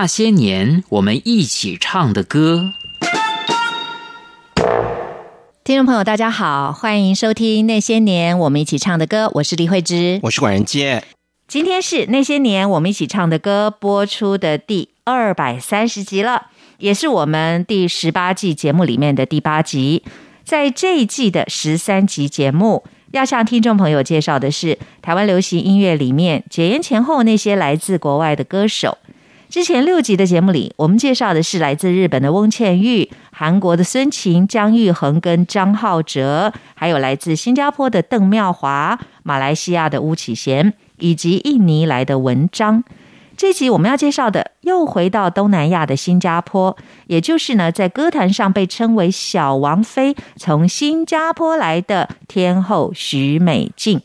那些年我们一起唱的歌。听众朋友，大家好，欢迎收听《那些年我们一起唱的歌》，我是李慧芝，我是管仁杰。今天是《那些年我们一起唱的歌》播出的第二百三十集了，也是我们第十八季节目里面的第八集。在这一季的十三集节目，要向听众朋友介绍的是台湾流行音乐里面解严前后那些来自国外的歌手。之前六集的节目里，我们介绍的是来自日本的翁倩玉、韩国的孙晴、姜育恒跟张浩哲，还有来自新加坡的邓妙华、马来西亚的巫启贤，以及印尼来的文章。这集我们要介绍的又回到东南亚的新加坡，也就是呢，在歌坛上被称为“小王妃”从新加坡来的天后许美静。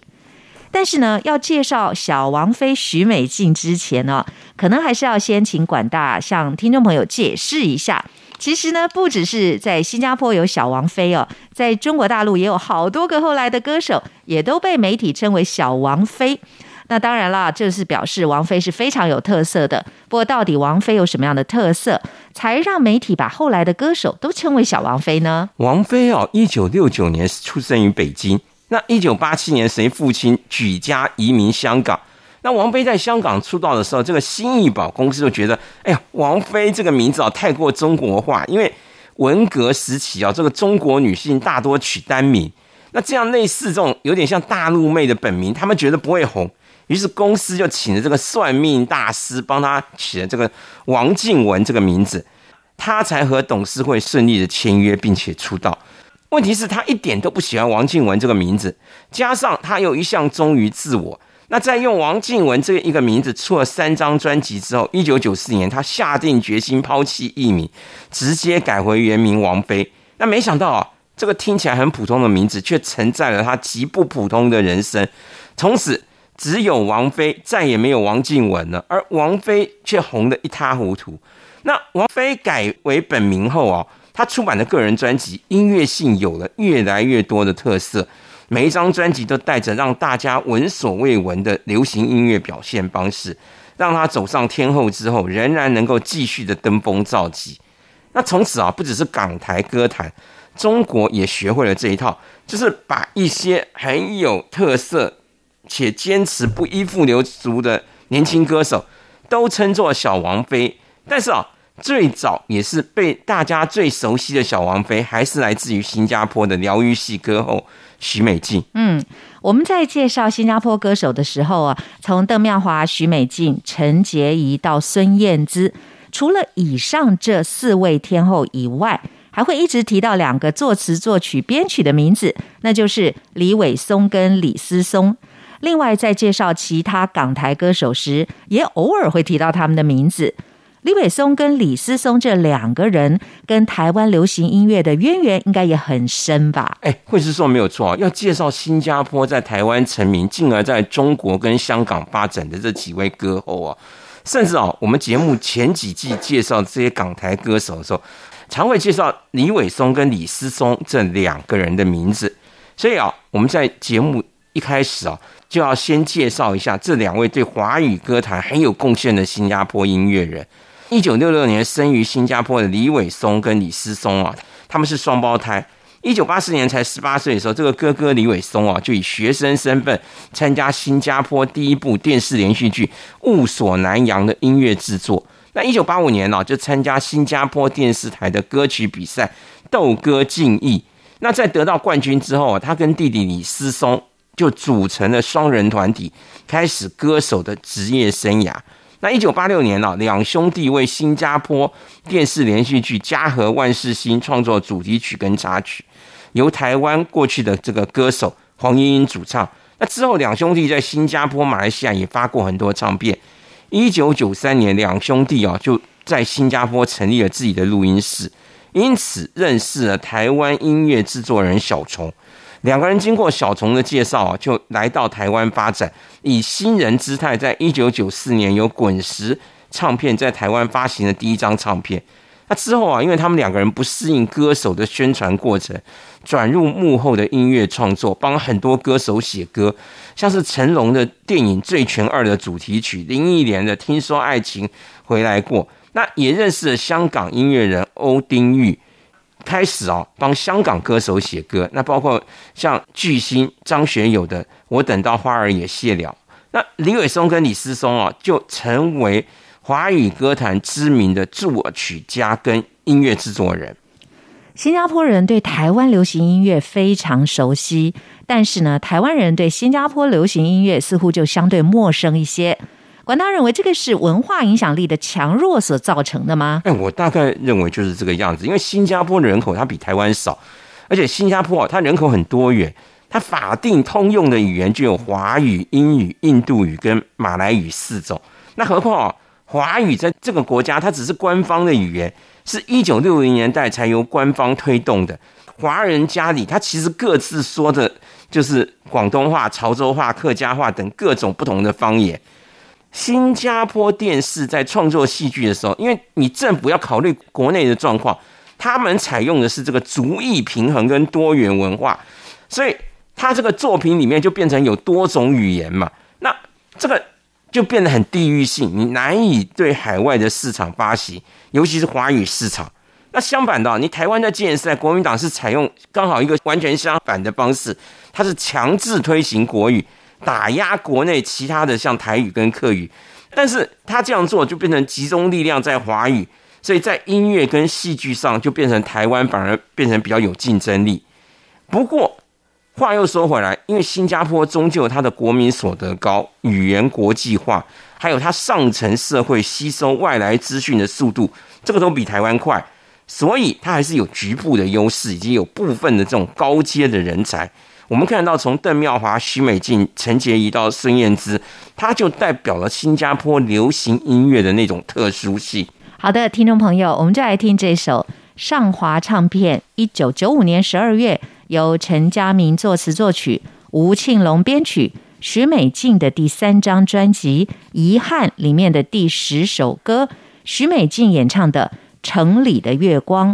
但是呢，要介绍小王妃许美静之前呢，可能还是要先请管大向听众朋友解释一下。其实呢，不只是在新加坡有小王妃哦，在中国大陆也有好多个后来的歌手，也都被媒体称为小王妃。那当然啦，这是表示王菲是非常有特色的。不过，到底王菲有什么样的特色，才让媒体把后来的歌手都称为小王妃呢？王菲哦，一九六九年出生于北京。那一九八七年，谁父亲举家移民香港。那王菲在香港出道的时候，这个新艺宝公司就觉得，哎呀，王菲这个名字啊太过中国化，因为文革时期啊，这个中国女性大多取单名，那这样类似这种有点像大陆妹的本名，他们觉得不会红，于是公司就请了这个算命大师帮他起了这个王静雯这个名字，他才和董事会顺利的签约，并且出道。问题是，他一点都不喜欢王静雯这个名字，加上他又一向忠于自我。那在用王静雯这一个名字出了三张专辑之后，一九九四年，他下定决心抛弃艺名，直接改回原名王菲。那没想到啊，这个听起来很普通的名字，却承载了他极不普通的人生。从此，只有王菲，再也没有王静雯了。而王菲却红得一塌糊涂。那王菲改为本名后啊。他出版的个人专辑音乐性有了越来越多的特色，每一张专辑都带着让大家闻所未闻的流行音乐表现方式，让他走上天后之后，仍然能够继续的登峰造极。那从此啊，不只是港台歌坛，中国也学会了这一套，就是把一些很有特色且坚持不依附流俗的年轻歌手，都称作小王妃。但是啊。最早也是被大家最熟悉的小王妃，还是来自于新加坡的疗愈系歌后许美静。嗯，我们在介绍新加坡歌手的时候啊，从邓妙华、许美静、陈洁仪到孙燕姿，除了以上这四位天后以外，还会一直提到两个作词、作曲、编曲的名字，那就是李伟松跟李思松。另外，在介绍其他港台歌手时，也偶尔会提到他们的名字。李伟松跟李思松这两个人跟台湾流行音乐的渊源应该也很深吧？哎，会是说没有错啊。要介绍新加坡在台湾成名，进而在中国跟香港发展的这几位歌后啊，甚至啊，我们节目前几季介绍这些港台歌手的时候，常会介绍李伟松跟李思松这两个人的名字。所以啊，我们在节目一开始啊，就要先介绍一下这两位对华语歌坛很有贡献的新加坡音乐人。一九六六年生于新加坡的李伟松跟李思松啊，他们是双胞胎。一九八四年才十八岁的时候，这个哥哥李伟松啊，就以学生身份参加新加坡第一部电视连续剧《雾锁南洋》的音乐制作。那一九八五年呢，就参加新加坡电视台的歌曲比赛《斗歌竞艺》。那在得到冠军之后啊，他跟弟弟李思松就组成了双人团体，开始歌手的职业生涯。那一九八六年呢，两兄弟为新加坡电视连续剧《家和万事兴》创作主题曲跟插曲，由台湾过去的这个歌手黄莺莺主唱。那之后，两兄弟在新加坡、马来西亚也发过很多唱片。一九九三年，两兄弟啊就在新加坡成立了自己的录音室，因此认识了台湾音乐制作人小虫。两个人经过小虫的介绍啊，就来到台湾发展，以新人姿态，在一九九四年由滚石唱片在台湾发行的第一张唱片。那之后啊，因为他们两个人不适应歌手的宣传过程，转入幕后的音乐创作，帮很多歌手写歌，像是成龙的电影《醉拳二》的主题曲，林忆莲的《听说爱情回来过》，那也认识了香港音乐人欧丁玉，开始啊帮香港歌手写歌。那包括像巨星张学友的《我等到花儿也谢了》，那李伟松跟李思松啊就成为华语歌坛知名的作曲家跟音乐制作人。新加坡人对台湾流行音乐非常熟悉，但是呢，台湾人对新加坡流行音乐似乎就相对陌生一些。管大认为这个是文化影响力的强弱所造成的吗？哎，我大概认为就是这个样子。因为新加坡的人口它比台湾少，而且新加坡它人口很多元，它法定通用的语言就有华语、英语、印度语跟马来语四种。那何况华语在这个国家它只是官方的语言，是一九六零年代才由官方推动的。华人家里他其实各自说的就是广东话、潮州话、客家话等各种不同的方言。新加坡电视在创作戏剧的时候，因为你政府要考虑国内的状况，他们采用的是这个族裔平衡跟多元文化，所以他这个作品里面就变成有多种语言嘛，那这个就变得很地域性，你难以对海外的市场发行，尤其是华语市场。那相反的，你台湾的建设，国民党是采用刚好一个完全相反的方式，它是强制推行国语。打压国内其他的像台语跟客语，但是他这样做就变成集中力量在华语，所以在音乐跟戏剧上就变成台湾反而变成比较有竞争力。不过话又说回来，因为新加坡终究它的国民所得高，语言国际化，还有它上层社会吸收外来资讯的速度，这个都比台湾快，所以它还是有局部的优势，以及有部分的这种高阶的人才。我们看到，从邓妙华、徐美静、陈洁仪到孙燕姿，她就代表了新加坡流行音乐的那种特殊性。好的，听众朋友，我们就来听这首上华唱片一九九五年十二月由陈家明作词作曲、吴庆隆编曲、徐美静的第三张专辑《遗憾》里面的第十首歌，徐美静演唱的《城里的月光》。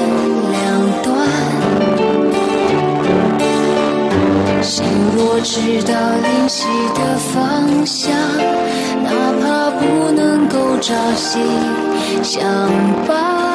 我知道灵犀的方向，哪怕不能够朝夕相伴。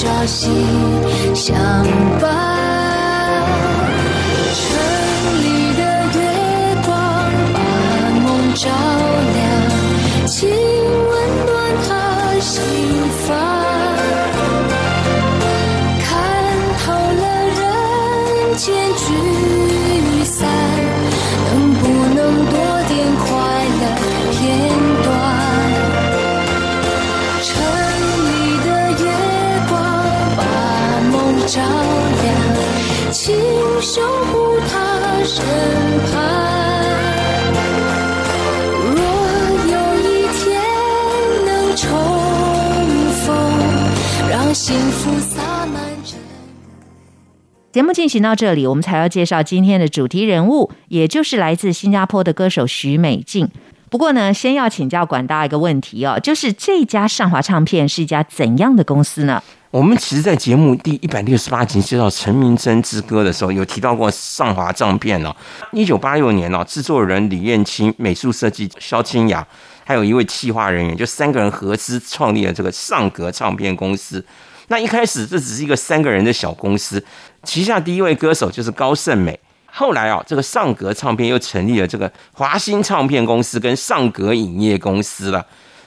朝夕相伴。守护他身旁。若有一天能重逢，让幸福洒满整。节目进行到这里，我们才要介绍今天的主题人物，也就是来自新加坡的歌手许美静。不过呢，先要请教管大一个问题哦，就是这家上华唱片是一家怎样的公司呢？我们其实，在节目第一百六十八集介绍陈明真之歌的时候，有提到过上华唱片哦。一九八六年哦，制作人李燕青、美术设计萧清雅，还有一位企划人员，就三个人合资创立了这个上格唱片公司。那一开始这只是一个三个人的小公司，旗下第一位歌手就是高胜美。后来啊，这个上格唱片又成立了这个华星唱片公司跟上格影业公司了。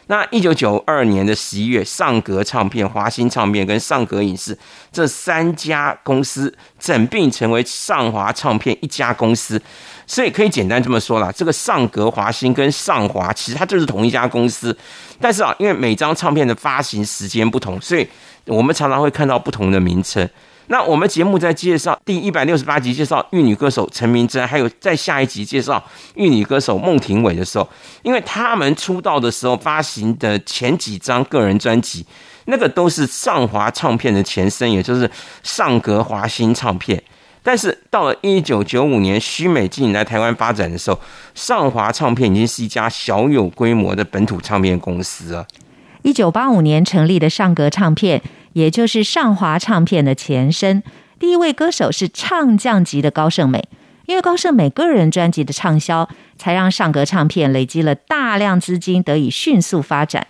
那一九九二年的十一月，上格唱片、华星唱片跟上格影视这三家公司整并成为上华唱片一家公司，所以可以简单这么说啦，这个上格、华星跟上华其实它就是同一家公司，但是啊，因为每张唱片的发行时间不同，所以我们常常会看到不同的名称。那我们节目在介绍第一百六十八集介绍玉女歌手陈明真，还有在下一集介绍玉女歌手孟庭苇的时候，因为他们出道的时候发行的前几张个人专辑，那个都是上华唱片的前身，也就是上格华星唱片。但是到了一九九五年，徐美静来台湾发展的时候，上华唱片已经是一家小有规模的本土唱片公司了。一九八五年成立的上格唱片，也就是上华唱片的前身。第一位歌手是唱将级的高胜美，因为高胜美个人专辑的畅销，才让上格唱片累积了大量资金，得以迅速发展。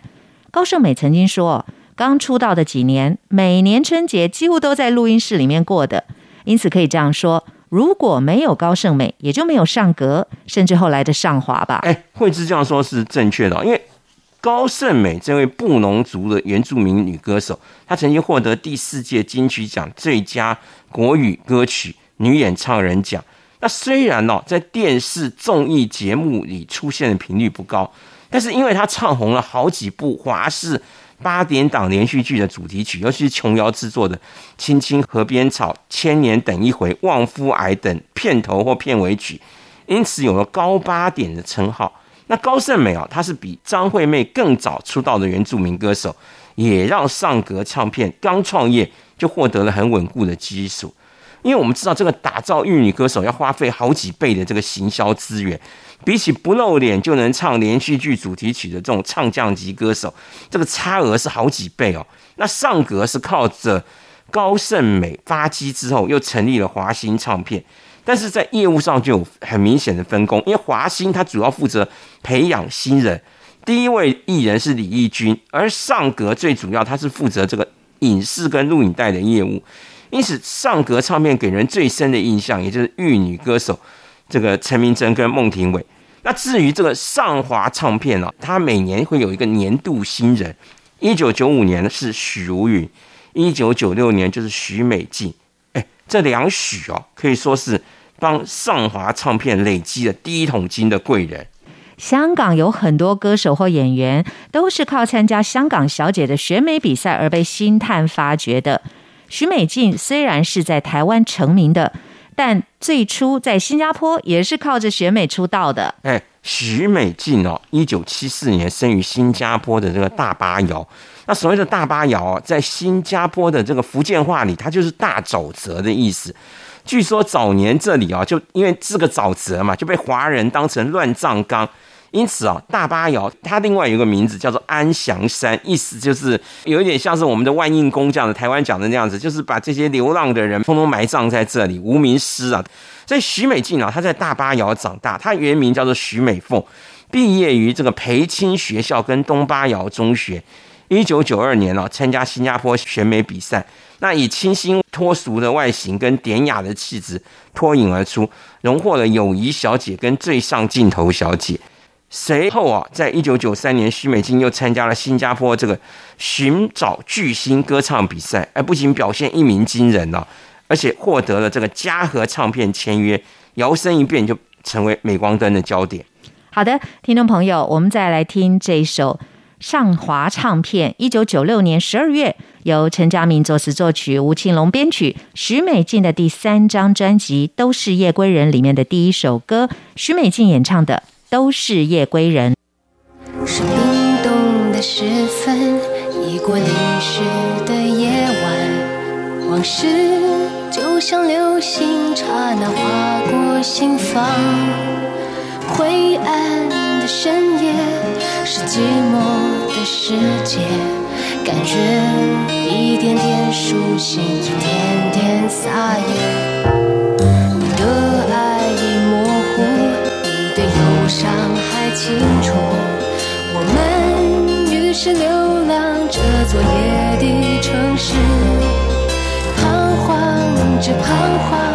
高胜美曾经说，刚出道的几年，每年春节几乎都在录音室里面过的，因此可以这样说：如果没有高胜美，也就没有上格，甚至后来的上华吧。哎，慧芝这样说是正确的，因为高胜美这位布农族的原住民女歌手，她曾经获得第四届金曲奖最佳国语歌曲女演唱人奖。那虽然哦，在电视综艺节目里出现的频率不高，但是因为她唱红了好几部华视八点档连续剧的主题曲，尤其是琼瑶制作的《青青河边草》《千年等一回》《旺夫癌》等片头或片尾曲，因此有了高八点的称号。那高胜美啊，她是比张惠妹更早出道的原住民歌手，也让上格唱片刚创业就获得了很稳固的基础。因为我们知道，这个打造玉女歌手要花费好几倍的这个行销资源，比起不露脸就能唱连续剧主题曲的这种唱将级歌手，这个差额是好几倍哦。那上格是靠着高胜美发迹之后，又成立了华星唱片。但是在业务上就有很明显的分工，因为华星它主要负责培养新人，第一位艺人是李翊君，而上格最主要它是负责这个影视跟录影带的业务，因此上格唱片给人最深的印象，也就是玉女歌手这个陈明真跟孟庭苇。那至于这个上华唱片呢、它每年会有一个年度新人，一九九五年是许茹芸，一九九六年就是许美静。哎，这两许哦，可以说是帮上华唱片累积了第一桶金的贵人。香港有很多歌手或演员都是靠参加香港小姐的选美比赛而被星探发掘的。许美静虽然是在台湾成名的，但最初在新加坡也是靠着选美出道的。哎，许美静哦，一九七四年生于新加坡的这个大巴窑。那所谓的大巴窑，在新加坡的这个福建话里，它就是大沼泽的意思。据说早年这里啊，就因为是个沼泽嘛，就被华人当成乱葬岗。因此啊，大巴窑它另外有个名字叫做安祥山，意思就是有一点像是我们的万应宫这样的台湾讲的那样子，就是把这些流浪的人通通埋葬在这里，无名尸啊。所以许美静啊，她在大巴窑长大，她原名叫做许美凤。毕业于这个培青学校跟东巴窑中学。一九九二年哦，参加新加坡选美比赛，那以清新脱俗的外形跟典雅的气质脱颖而出，荣获了友谊小姐跟最上镜头小姐。随后啊，在一九九三年，徐美静又参加了新加坡这个寻找巨星歌唱比赛，而不仅表现一鸣惊人哦，而且获得了这个嘉禾唱片签约，摇身一变就成为镁光灯的焦点。好的，听众朋友，我们再来听这一首上华唱片一九九六年十二月由陈嘉明作词作曲，吴庆隆编曲，徐美静的第三张专辑《都是夜归人》里面的第一首歌，徐美静演唱的。都是夜归人。是冰冻的时分，已过零时的夜晚，往事就像流星，刹那划过心房。灰暗的深夜，是寂寞的世界，感觉一点点苏醒，一点点撒野。是流浪这座夜的城市，彷徨着彷徨，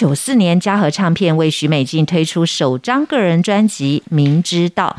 九四年，嘉禾唱片为许美静推出首张个人专辑《明知道》，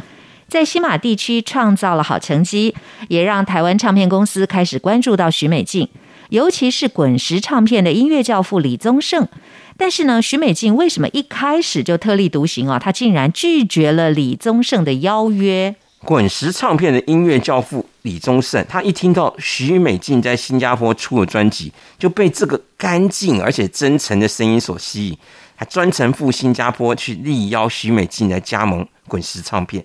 在西马地区创造了好成绩，也让台湾唱片公司开始关注到许美静，尤其是滚石唱片的音乐教父李宗盛。但是呢，徐美静为什么一开始就特立独行啊？她竟然拒绝了李宗盛的邀约。滚石唱片的音乐教父李宗盛，他一听到徐美静在新加坡出了专辑，就被这个干净而且真诚的声音所吸引，还专程赴新加坡去力邀徐美静来加盟滚石唱片。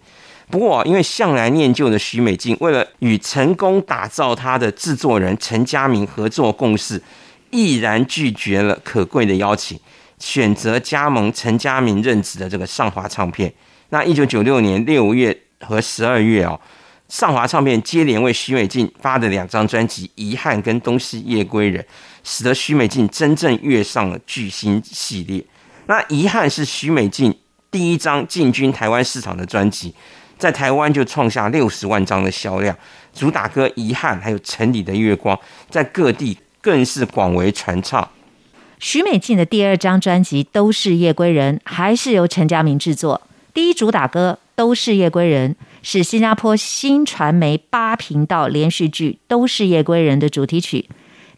不过，因为向来念旧的徐美静，为了与成功打造他的制作人陈家明合作共事。毅然拒绝了可贵的邀请，选择加盟陈家明任职的这个上华唱片。那一九九六年六月和十二月哦，上华唱片接连为徐美静发的两张专辑《遗憾》跟《东西夜归人》，使得徐美静真正跃上了巨星系列。那《遗憾》是徐美静第一张进军台湾市场的专辑，在台湾就创下六十万张的销量。主打歌《遗憾》还有《城里的月光》在各地。更是广为传唱。徐美静的第二张专辑《都是夜归人》，还是由陈家明制作。第一主打歌《都是夜归人》是新加坡新传媒八频道连续剧《都是夜归人》的主题曲，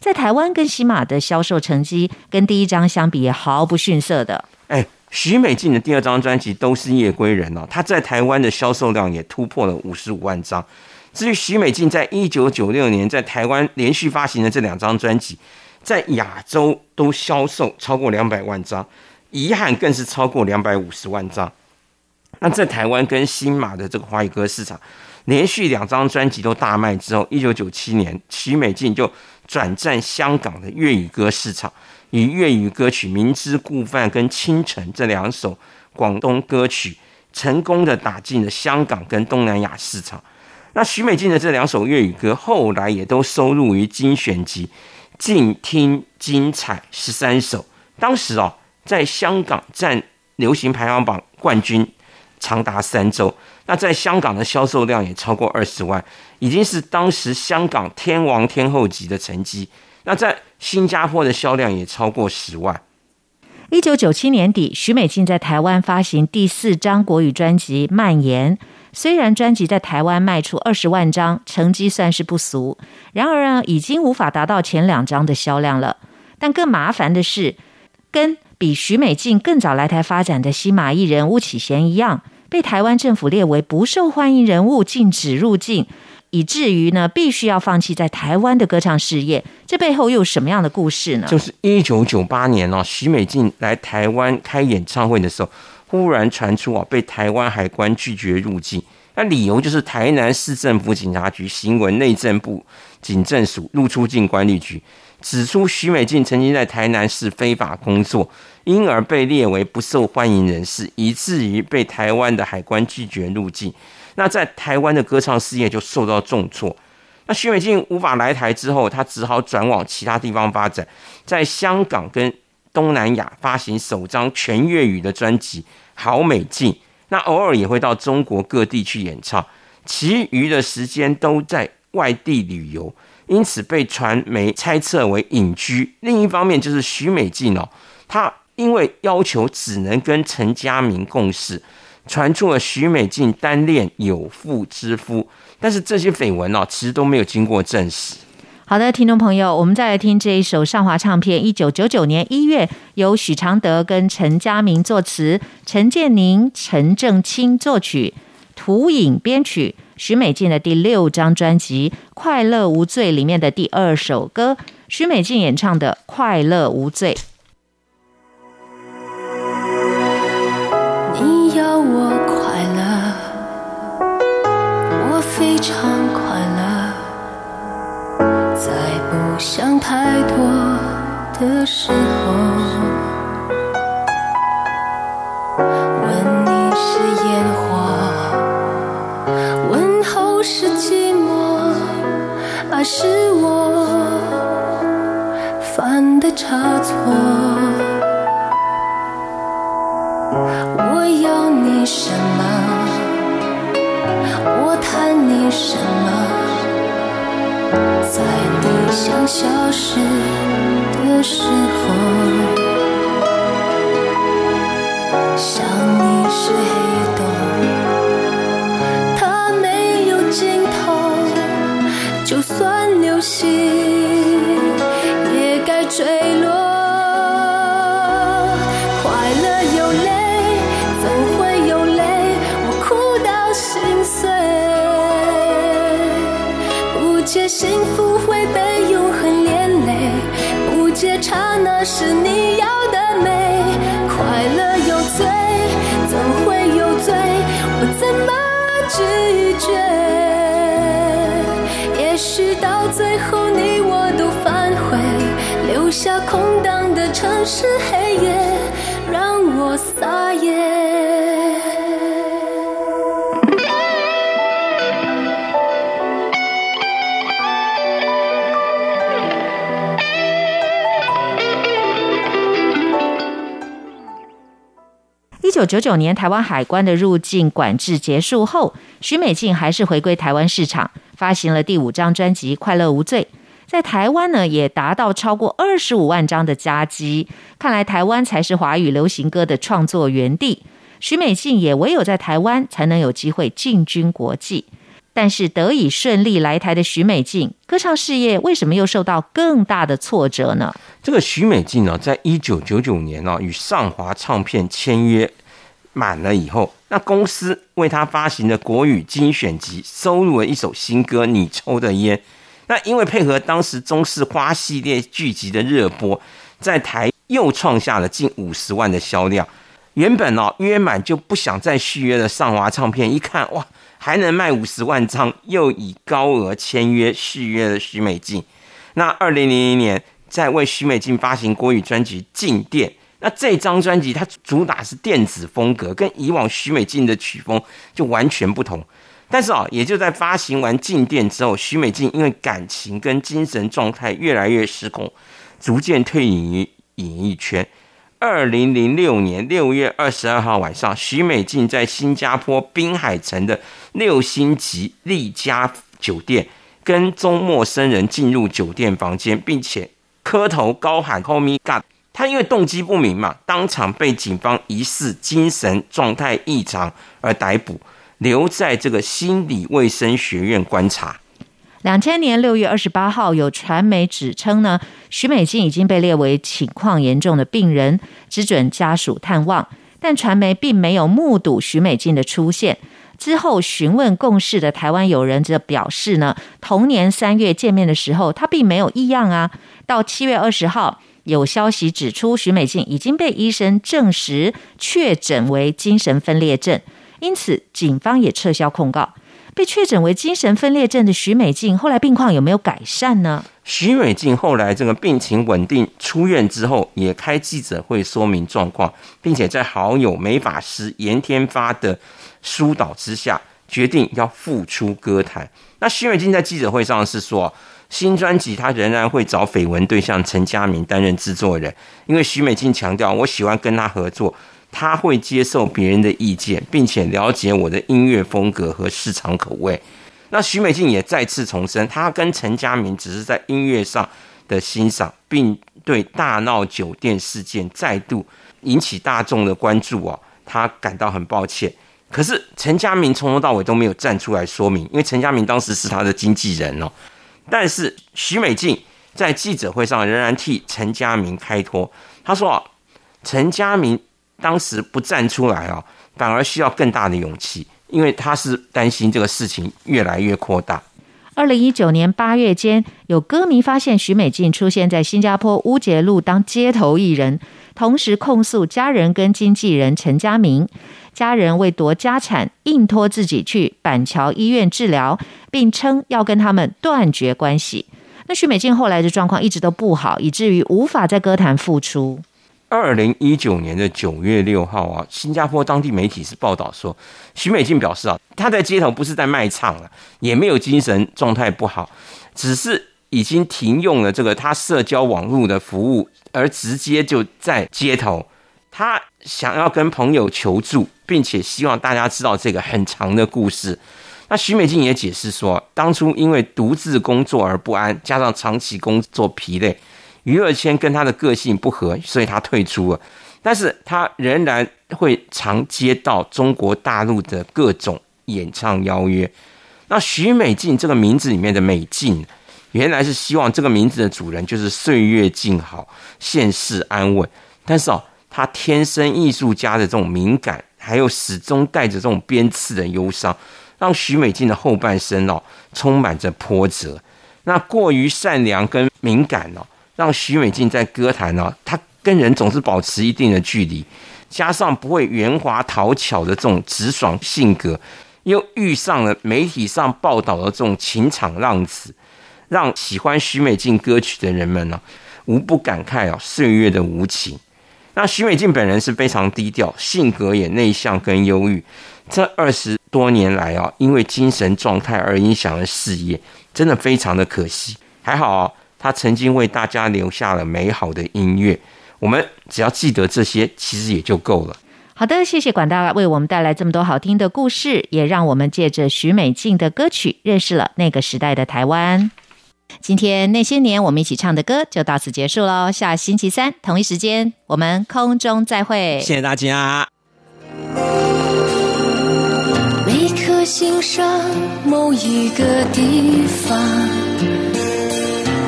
在台湾跟喜马的销售成绩跟第一张相比也毫不逊色的。哎，徐美静的第二张专辑《都是夜归人》哦，她在台湾的销售量也突破了五十五万张。至于徐美静在一九九六年在台湾连续发行的这两张专辑，在亚洲都销售超过两百万张，遗憾更是超过两百五十万张。那在台湾跟新马的这个华语歌市场，连续两张专辑都大卖之后，一九九七年徐美静就转战香港的粤语歌市场，以粤语歌曲《明知故犯》跟《清晨》这两首广东歌曲，成功的打进了香港跟东南亚市场。那徐美静的这两首粤语歌，后来也都收录于精选集《静听精彩十三首》。当时哦，在香港占流行排行榜冠军长达三周。那在香港的销售量也超过二十万，已经是当时香港天王天后级的成绩。那在新加坡的销量也超过十万。一九九七年底，许美静在台湾发行第四张国语专辑《蔓延》。虽然专辑在台湾卖出二十万张，成绩算是不俗，然而呢，已经无法达到前两张的销量了。但更麻烦的是，跟比许美静更早来台发展的新马艺人巫启贤一样，被台湾政府列为不受欢迎人物，禁止入境。以至于呢，必须要放弃在台湾的歌唱事业，这背后又有什么样的故事呢？就是一九九八年哦，许美静来台湾开演唱会的时候，忽然传出啊，被台湾海关拒绝入境。那理由就是台南市政府警察局新闻内政部警政署入出境管理局指出，许美静曾经在台南市非法工作，因而被列为不受欢迎人士，以至于被台湾的海关拒绝入境。那在台湾的歌唱事业就受到重挫。那许美静无法来台之后，她只好转往其他地方发展，在香港跟东南亚发行首张全粤语的专辑《好美静》。那偶尔也会到中国各地去演唱，其余的时间都在外地旅游，因此被传媒猜测为隐居。另一方面，就是许美静哦，她因为要求只能跟陈家明共事。传出了许美静单恋有妇之夫，但是这些绯闻哦，其实都没有经过证实。好的，听众朋友，我们再来听这一首上华唱片一九九九年一月由许常德跟陈家明作词，陈建宁、陈正清作曲，涂影编曲，许美静的第六张专辑《快乐无罪》里面的第二首歌，许美静演唱的《快乐无罪》。你要我快乐，我非常快想太多的时候，问你是烟火，问候是寂寞，爱是我犯的差错。我要你什么？我贪你什么？在想消失的时候，九九九年，台湾海关的入境管制结束后，许美静还是回归台湾市场，发行了第五张专辑《快乐无罪》。在台湾呢，也达到超过二十五万张的佳绩。看来台湾才是华语流行歌的创作园地。许美静也唯有在台湾才能有机会进军国际。但是得以顺利来台的许美静，歌唱事业为什么又受到更大的挫折呢？这个许美静呢，在一九九九年呢，与上华唱片签约。满了以后，那公司为他发行的国语精选集收录了一首新歌《你抽的烟》。那因为配合当时中式花系列剧集的热播，在台又创下了近五十万的销量。原本哦约满就不想再续约的上华唱片，一看哇还能卖五十万张，又以高额签约续约了许美静。那二零零零年，在为许美静发行国语专辑《静电》。那这张专辑它主打是电子风格，跟以往许美静的曲风就完全不同。但是啊，也就在发行完《静电》之后，许美静因为感情跟精神状态越来越失控，逐渐退隐于演艺圈。二零零六年六月二十二号晚上，许美静在新加坡滨海城的六星级丽家酒店，跟踪陌生人进入酒店房间，并且磕头高喊 “Call me God”。他因为动机不明嘛，当场被警方疑似精神状态异常而逮捕，留在这个心理卫生学院观察。两千年六月二十八号，有传媒指称呢，徐美静已经被列为情况严重的病人，只准家属探望，但传媒并没有目睹徐美静的出现。之后询问共事的台湾友人，则表示呢，同年三月见面的时候，他并没有异样啊。到七月二十号。有消息指出，徐美静已经被医生证实确诊为精神分裂症，因此警方也撤销控告。被确诊为精神分裂症的徐美静，后来病况有没有改善呢？徐美静后来这个病情稳定，出院之后也开记者会说明状况，并且在好友美法师严天发的疏导之下，决定要复出歌坛。那徐美静在记者会上是说。新专辑他仍然会找绯闻对象陈嘉明担任制作人，因为徐美静强调，我喜欢跟他合作，他会接受别人的意见，并且了解我的音乐风格和市场口味。那徐美静也再次重申，他跟陈嘉明只是在音乐上的欣赏，并对大闹酒店事件再度引起大众的关注啊，他感到很抱歉。可是陈嘉明从头到尾都没有站出来说明，因为陈嘉明当时是他的经纪人哦。但是徐美静在记者会上仍然替陈家明开脱。她说：“啊，陈家明当时不站出来啊，反而需要更大的勇气，因为他是担心这个事情越来越扩大。”二零一九年八月间，有歌迷发现徐美静出现在新加坡乌节路当街头艺人，同时控诉家人跟经纪人陈家明。家人为夺家产，硬拖自己去板桥医院治疗，并称要跟他们断绝关系。那徐美静后来的状况一直都不好，以至于无法在歌坛复出。二零一九年的九月六号啊，新加坡当地媒体是报道说，徐美静表示啊，她在街头不是在卖唱了，也没有精神状态不好，只是已经停用了这个她社交网络的服务，而直接就在街头。她想要跟朋友求助。并且希望大家知道这个很长的故事。那徐美静也解释说，当初因为独自工作而不安，加上长期工作疲累，娱乐圈跟他的个性不合，所以他退出了。但是他仍然会常接到中国大陆的各种演唱邀约。那徐美静这个名字里面的美静，原来是希望这个名字的主人就是岁月静好，现世安稳。但是哦，他天生艺术家的这种敏感。还有始终带着这种鞭刺的忧伤，让徐美静的后半生哦充满着波折。那过于善良跟敏感哦，让徐美静在歌坛呢，她跟人总是保持一定的距离，加上不会圆滑讨巧的这种直爽性格，又遇上了媒体上报道的这种情场浪子，让喜欢徐美静歌曲的人们呢，无不感慨啊岁月的无情。那徐美静本人是非常低调，性格也内向跟忧郁。这二十多年来啊，因为精神状态而影响了事业，真的非常的可惜。还好，他曾经为大家留下了美好的音乐。我们只要记得这些，其实也就够了。好的，谢谢管大为我们带来这么多好听的故事，也让我们借着许美静的歌曲，认识了那个时代的台湾。今天那些年我们一起唱的歌就到此结束喽，下星期三同一时间我们空中再会，谢谢大家。每颗心上某一个地方，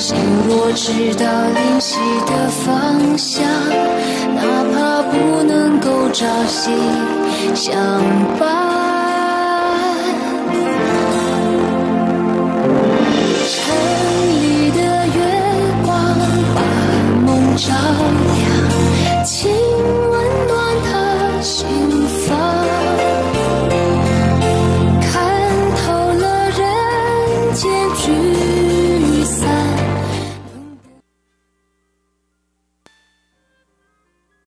心若知道灵犀的方向，哪怕不能够朝夕相伴。